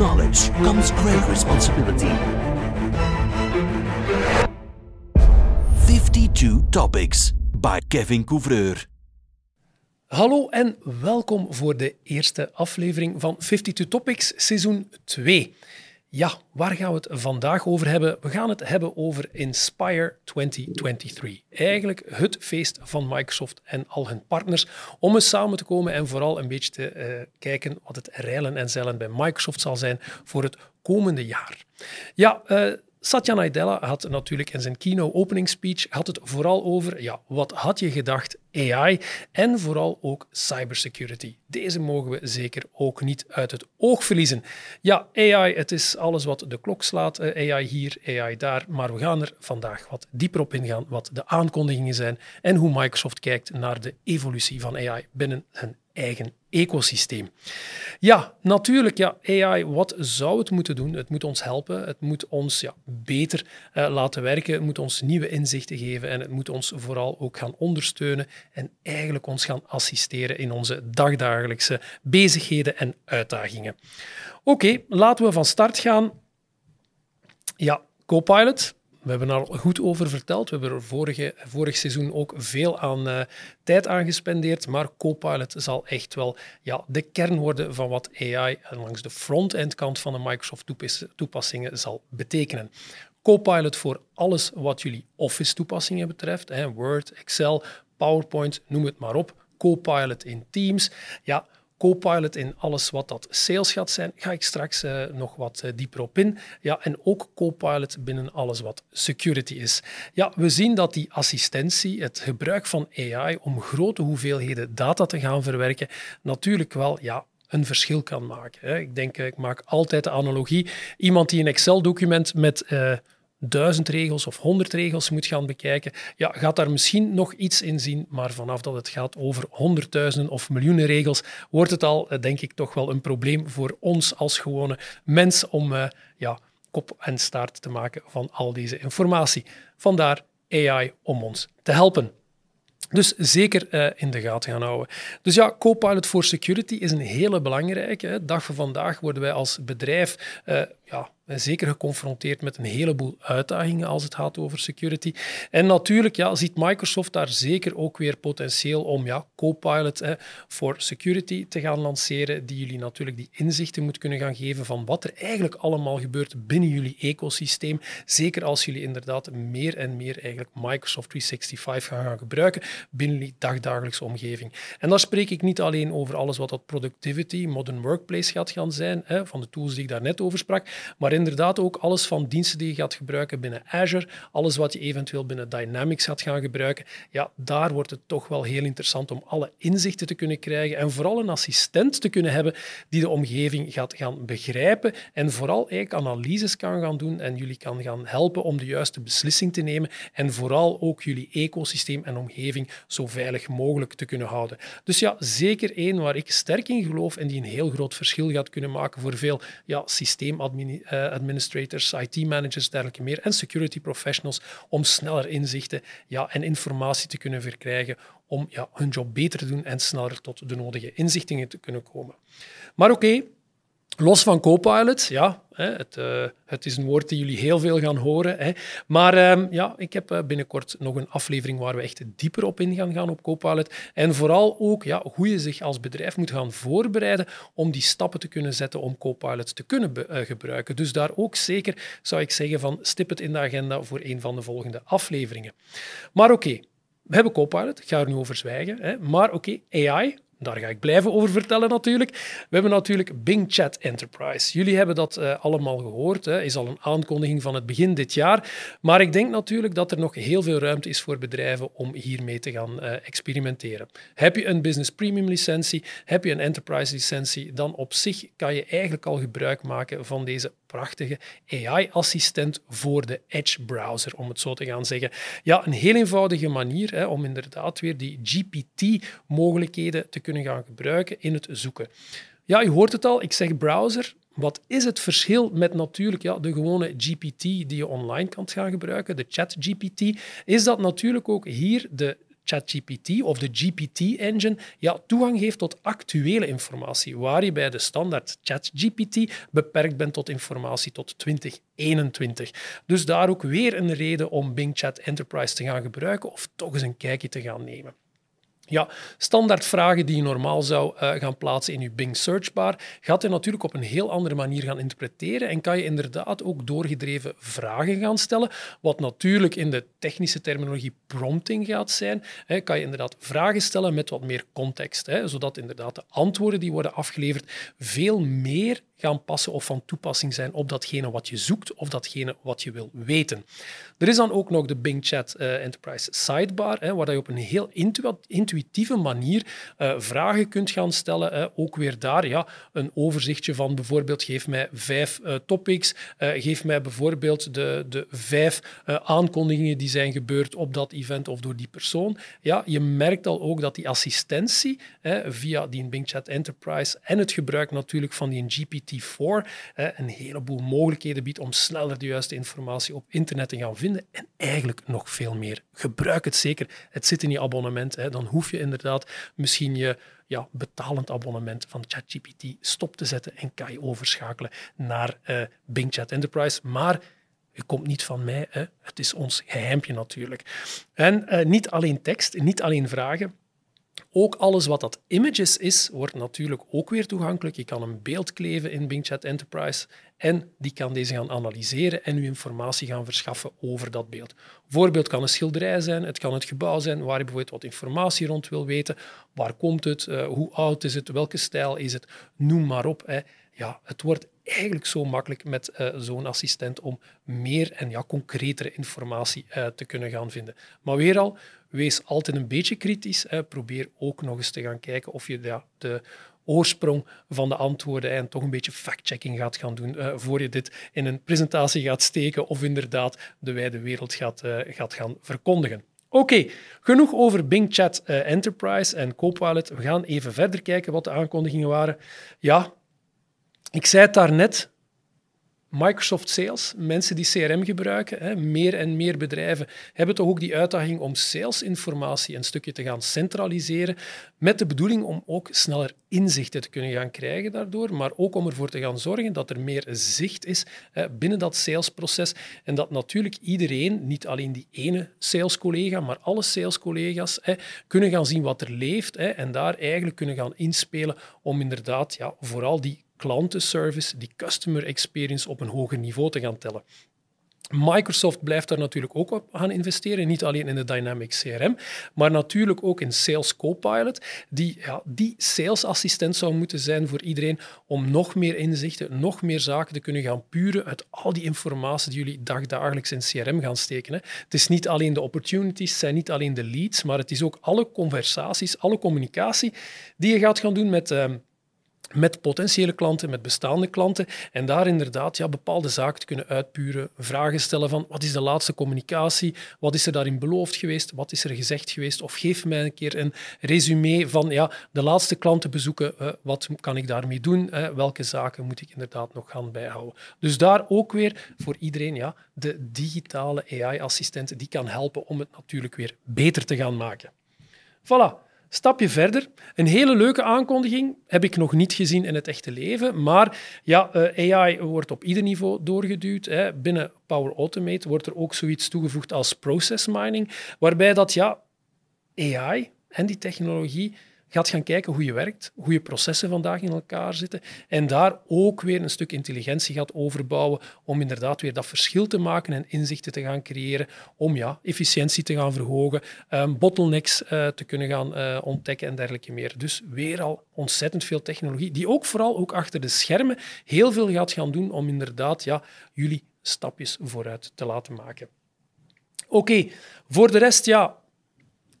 knowledge comes great responsibility. 52 Topics by Kevin Couvreur. Hallo en welkom voor de eerste aflevering van 52 Topics, seizoen 2. Ja, waar gaan we het vandaag over hebben? We gaan het hebben over Inspire 2023. Eigenlijk het feest van Microsoft en al hun partners om eens samen te komen en vooral een beetje te uh, kijken wat het reilen en zeilen bij Microsoft zal zijn voor het komende jaar. Ja, uh, Satya Nadella had natuurlijk in zijn keynote opening speech had het vooral over ja, wat had je gedacht AI en vooral ook cybersecurity. Deze mogen we zeker ook niet uit het oog verliezen. Ja, AI, het is alles wat de klok slaat. Eh, AI hier, AI daar. Maar we gaan er vandaag wat dieper op ingaan, wat de aankondigingen zijn en hoe Microsoft kijkt naar de evolutie van AI binnen hun eigen ecosysteem. Ja, natuurlijk, ja, AI, wat zou het moeten doen? Het moet ons helpen, het moet ons ja, beter uh, laten werken, het moet ons nieuwe inzichten geven en het moet ons vooral ook gaan ondersteunen en eigenlijk ons gaan assisteren in onze dagdagelijkse bezigheden en uitdagingen. Oké, laten we van start gaan. Ja, Copilot, we hebben al goed over verteld. We hebben er vorige, vorig seizoen ook veel aan uh, tijd aan gespendeerd. Maar Copilot zal echt wel ja, de kern worden van wat AI langs de front-end kant van de Microsoft toepassingen zal betekenen. Copilot voor alles wat jullie Office toepassingen betreft. Hè, Word, Excel, PowerPoint, noem het maar op. Copilot in Teams. Ja, Copilot in alles wat dat sales gaat zijn, ga ik straks uh, nog wat uh, dieper op in. Ja, en ook Copilot binnen alles wat security is. Ja, we zien dat die assistentie, het gebruik van AI om grote hoeveelheden data te gaan verwerken, natuurlijk wel ja, een verschil kan maken. Ik denk, ik maak altijd de analogie. Iemand die een Excel-document met duizend regels of honderd regels moet gaan bekijken, ja, gaat daar misschien nog iets in zien, maar vanaf dat het gaat over honderdduizenden of miljoenen regels, wordt het al, eh, denk ik, toch wel een probleem voor ons als gewone mens om uh, ja, kop en staart te maken van al deze informatie. Vandaar AI om ons te helpen. Dus zeker uh, in de gaten gaan houden. Dus ja, Copilot for Security is een hele belangrijke. Hè. Dag van vandaag worden wij als bedrijf ja, zeker geconfronteerd met een heleboel uitdagingen als het gaat over security. En natuurlijk ja, ziet Microsoft daar zeker ook weer potentieel om ja, Copilot voor security te gaan lanceren, die jullie natuurlijk die inzichten moet kunnen gaan geven van wat er eigenlijk allemaal gebeurt binnen jullie ecosysteem. Zeker als jullie inderdaad meer en meer eigenlijk Microsoft 365 gaan, gebruiken binnen die dagdagelijkse omgeving. En daar spreek ik niet alleen over alles wat dat productivity, modern workplace gaat gaan zijn, van de tools die ik daar net over sprak, maar inderdaad ook alles van diensten die je gaat gebruiken binnen Azure, alles wat je eventueel binnen Dynamics gaat gaan gebruiken. Ja, daar wordt het toch wel heel interessant om alle inzichten te kunnen krijgen en vooral een assistent te kunnen hebben die de omgeving gaat gaan begrijpen en vooral eigenlijk analyses kan gaan doen en jullie kan gaan helpen om de juiste beslissing te nemen en vooral ook jullie ecosysteem en omgeving zo veilig mogelijk te kunnen houden. Dus ja, zeker één waar ik sterk in geloof en die een heel groot verschil gaat kunnen maken voor veel ja, systeemadministrators, IT-managers, dergelijke meer en security professionals om sneller inzichten ja, en informatie te kunnen verkrijgen om ja, hun job beter te doen en sneller tot de nodige inzichtingen te kunnen komen. Maar oké, Los van Copilot, ja, het, uh, het, is een woord die jullie heel veel gaan horen. Hè. Maar uh, ja, ik heb uh, binnenkort nog een aflevering waar we echt dieper op in gaan op Copilot. En vooral ook ja, hoe je zich als bedrijf moet gaan voorbereiden om die stappen te kunnen zetten om Copilot te kunnen eh, gebruiken. Dus daar ook zeker zou ik zeggen van stip het in de agenda voor een van de volgende afleveringen. Maar oké, we hebben Copilot, ik ga er nu over zwijgen. Hè. Maar oké, AI, daar ga ik blijven over vertellen natuurlijk. We hebben natuurlijk Bing Chat Enterprise. Jullie hebben dat uh, allemaal gehoord. Hè. Is al een aankondiging van het begin dit jaar. Maar ik denk natuurlijk dat er nog heel veel ruimte is voor bedrijven om hiermee te gaan uh, experimenteren. Heb je een Business Premium licentie, heb je een Enterprise licentie, dan op zich kan je eigenlijk al gebruik maken van deze prachtige AI-assistent voor de Edge browser, om het zo te gaan zeggen. Ja, een heel eenvoudige manier hè, om inderdaad weer die GPT-mogelijkheden te kunnen gaan gebruiken in het zoeken. Ja, je hoort het al, ik zeg browser. Wat is het verschil met natuurlijk ja, de gewone GPT die je online kan gaan gebruiken, de chat GPT? Is dat natuurlijk ook hier de ChatGPT of de GPT-engine ja, toegang geeft tot actuele informatie, waar je bij de standaard ChatGPT beperkt bent tot informatie tot 2021. Dus daar ook weer een reden om Bing Chat Enterprise te gaan gebruiken of toch eens een kijkje te gaan nemen. Ja, standaard vragen die je normaal zou uh, gaan plaatsen in je Bing searchbar, gaat hij natuurlijk op een heel andere manier gaan interpreteren en kan je inderdaad ook doorgedreven vragen gaan stellen, wat natuurlijk in de technische terminologie prompting gaat zijn. Hè, kan je inderdaad vragen stellen met wat meer context, hè, zodat inderdaad de antwoorden die worden afgeleverd veel meer gaan passen of van toepassing zijn op datgene wat je zoekt of datgene wat je wil weten. Er is dan ook nog de Bing Chat uh, Enterprise Sidebar, hè, waar je op een heel intuïtieve manier uh, vragen kunt gaan stellen. Hè. Ook weer daar ja, een overzichtje van bijvoorbeeld geef mij vijf uh, topics, geef mij bijvoorbeeld de, de vijf aankondigingen die zijn gebeurd op dat event of door die persoon. Ja, je merkt al ook dat die assistentie hè, via die Bing Chat Enterprise en het gebruik natuurlijk van die GPT GPT-4 een heleboel mogelijkheden biedt om sneller de juiste informatie op internet te gaan vinden en eigenlijk nog veel meer. Gebruik het zeker. Het zit in je abonnement. Hè. Dan hoef je inderdaad misschien je ja, betalend abonnement van ChatGPT stop te zetten en kan je overschakelen naar uh, Bing Chat Enterprise. Maar het komt niet van mij, hè. het is ons geheimpje natuurlijk. En uh, niet alleen tekst, niet alleen vragen, ook alles wat dat images is, wordt natuurlijk ook weer toegankelijk. Je kan een beeld kleven in Bing Chat Enterprise en die kan deze gaan analyseren en u informatie gaan verschaffen over dat beeld. Voorbeeld kan een schilderij zijn, het kan het gebouw zijn waar je bijvoorbeeld wat informatie rond wil weten. Waar komt het? Uh, hoe oud is het? Welke stijl is het? Noem maar op. Hè. Ja, het wordt eigenlijk zo makkelijk met uh, zo'n assistent om meer en ja, concretere informatie uh, te kunnen gaan vinden. Maar weer al, wees altijd een beetje kritisch. Hè. Probeer ook nog eens te gaan kijken of je de oorsprong van de antwoorden en toch een beetje fact-checking gaat gaan doen uh, voor je dit in een presentatie gaat steken of inderdaad de wijde wereld gaat, gaat gaan verkondigen. Oké, genoeg over Bing Chat Enterprise en Copilot. We gaan even verder kijken wat de aankondigingen waren. Ja, ik zei het daarnet, Microsoft Sales, mensen die CRM gebruiken, hè, meer en meer bedrijven hebben toch ook die uitdaging om salesinformatie een stukje te gaan centraliseren, met de bedoeling om ook sneller inzichten te kunnen gaan krijgen daardoor, maar ook om ervoor te gaan zorgen dat er meer zicht is hè, binnen dat salesproces. En dat natuurlijk iedereen, niet alleen die ene salescollega, maar alle salescollega's, hè, kunnen gaan zien wat er leeft en daar eigenlijk kunnen gaan inspelen om inderdaad ja, vooral die klantenservice, die customer experience op een hoger niveau te gaan tellen. Microsoft blijft daar natuurlijk ook op gaan investeren, niet alleen in de Dynamics CRM, maar natuurlijk ook in Sales Copilot, die ja, die salesassistent zou moeten zijn voor iedereen om nog meer inzichten, nog meer zaken te kunnen gaan puren uit al die informatie die jullie dagdagelijks in CRM gaan steken. Het is niet alleen de opportunities, het zijn niet alleen de leads, maar het is ook alle conversaties, alle communicatie die je gaat gaan doen met... Uh, met potentiële klanten, met bestaande klanten. En daar inderdaad ja, bepaalde zaken te kunnen uitpuren. Vragen stellen van wat is de laatste communicatie? Wat is er daarin beloofd geweest? Wat is er gezegd geweest? Of geef mij een keer een resume van ja, de laatste klantenbezoeken. Uh, wat kan ik daarmee doen? Uh, welke zaken moet ik inderdaad nog gaan bijhouden? Dus daar ook weer voor iedereen ja, de digitale AI-assistent die kan helpen om het natuurlijk weer beter te gaan maken. Voilà. Stapje verder. Een hele leuke aankondiging heb ik nog niet gezien in het echte leven. Maar ja, uh, AI wordt op ieder niveau doorgeduwd. Hè. Binnen Power Automate wordt er ook zoiets toegevoegd als process mining. Waarbij dat ja, AI en die technologie gaat gaan kijken hoe je werkt, hoe je processen vandaag in elkaar zitten en daar ook weer een stuk intelligentie gaat overbouwen om inderdaad weer dat verschil te maken en inzichten te gaan creëren om ja, efficiëntie te gaan verhogen, um, bottlenecks uh, te kunnen gaan uh, ontdekken en dergelijke meer. Dus weer al ontzettend veel technologie die ook vooral ook achter de schermen heel veel gaat gaan doen om inderdaad ja, jullie stapjes vooruit te laten maken. Oké, voor de rest, ja,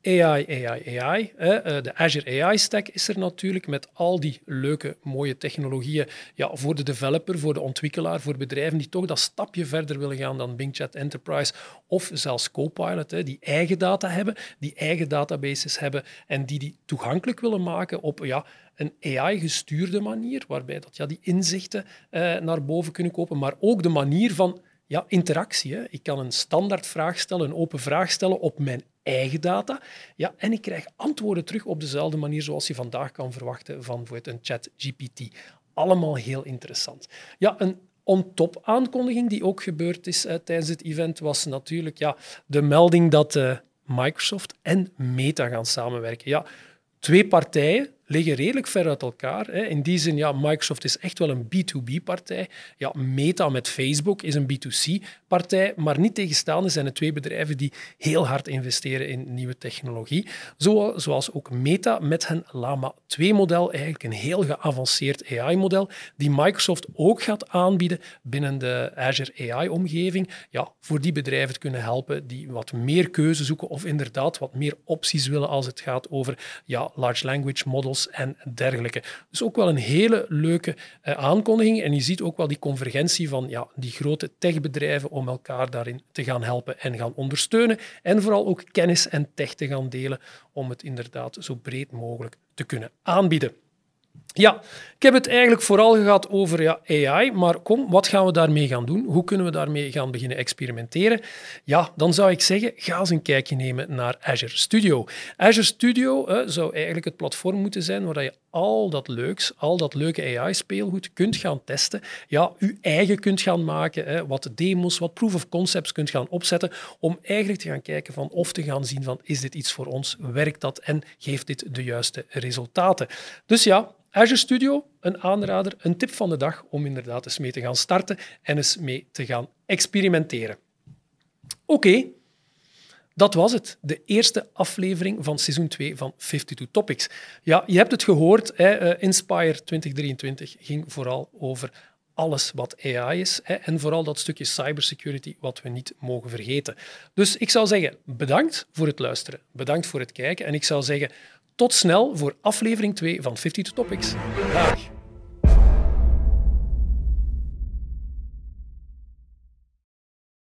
AI, AI, AI. Eh, de Azure AI Stack is er natuurlijk met al die leuke, mooie technologieën ja, voor de developer, voor de ontwikkelaar, voor bedrijven die toch dat stapje verder willen gaan dan Bing Chat Enterprise of zelfs Copilot, die eigen data hebben, die eigen databases hebben en die die toegankelijk willen maken op ja, een AI-gestuurde manier, waarbij dat, ja, die inzichten uh, naar boven kunnen kopen, maar ook de manier van ja, interactie. Hè. Ik kan een standaard vraag stellen, een open vraag stellen op mijn eigen data. Ja, en ik krijg antwoorden terug op dezelfde manier zoals je vandaag kan verwachten van bijvoorbeeld een chat GPT. Allemaal heel interessant. Ja, een on-top aankondiging die ook gebeurd is uh, tijdens het event was natuurlijk ja, de melding dat uh, Microsoft en Meta gaan samenwerken. Ja, twee partijen liggen redelijk ver uit elkaar. In die zin, ja, Microsoft is echt wel een B2B-partij. Ja, Meta met Facebook is een B2C-partij, maar niet tegenstaande zijn het twee bedrijven die heel hard investeren in nieuwe technologie. Zo, zoals ook Meta met hun Llama 2-model, eigenlijk een heel geavanceerd AI-model, die Microsoft ook gaat aanbieden binnen de Azure AI-omgeving. Ja, voor die bedrijven te kunnen helpen die wat meer keuze zoeken of inderdaad wat meer opties willen als het gaat over ja, large language models en dergelijke. Dus ook wel een hele leuke uh, aankondiging. En je ziet ook wel die convergentie van ja, die grote techbedrijven om elkaar daarin te gaan helpen en gaan ondersteunen. En vooral ook kennis en tech te gaan delen om het inderdaad zo breed mogelijk te kunnen aanbieden. Ja, ik heb het eigenlijk vooral gehad over ja, AI, maar kom, wat gaan we daarmee gaan doen? Hoe kunnen we daarmee gaan beginnen experimenteren? Ja, dan zou ik zeggen, ga eens een kijkje nemen naar Azure Studio. Azure Studio zou eigenlijk het platform moeten zijn waar je al dat leuks, al dat leuke AI-speelgoed kunt gaan testen. Ja, je eigen kunt gaan maken, wat demos, wat proof of concepts kunt gaan opzetten, om eigenlijk te gaan kijken van of te gaan zien van is dit iets voor ons, werkt dat en geeft dit de juiste resultaten. Dus ja, Azure Studio, een aanrader, een tip van de dag om inderdaad eens mee te gaan starten en eens mee te gaan experimenteren. Oké, dat was het. De eerste aflevering van seizoen 2 van 52 Topics. Ja, je hebt het gehoord, hè, eh, Inspire 2023 ging vooral over alles wat AI is hè, en vooral dat stukje cybersecurity wat we niet mogen vergeten. Dus ik zou zeggen, bedankt voor het luisteren, bedankt voor het kijken en ik zou zeggen, tot snel voor aflevering 2 van 52 Topics. Dag!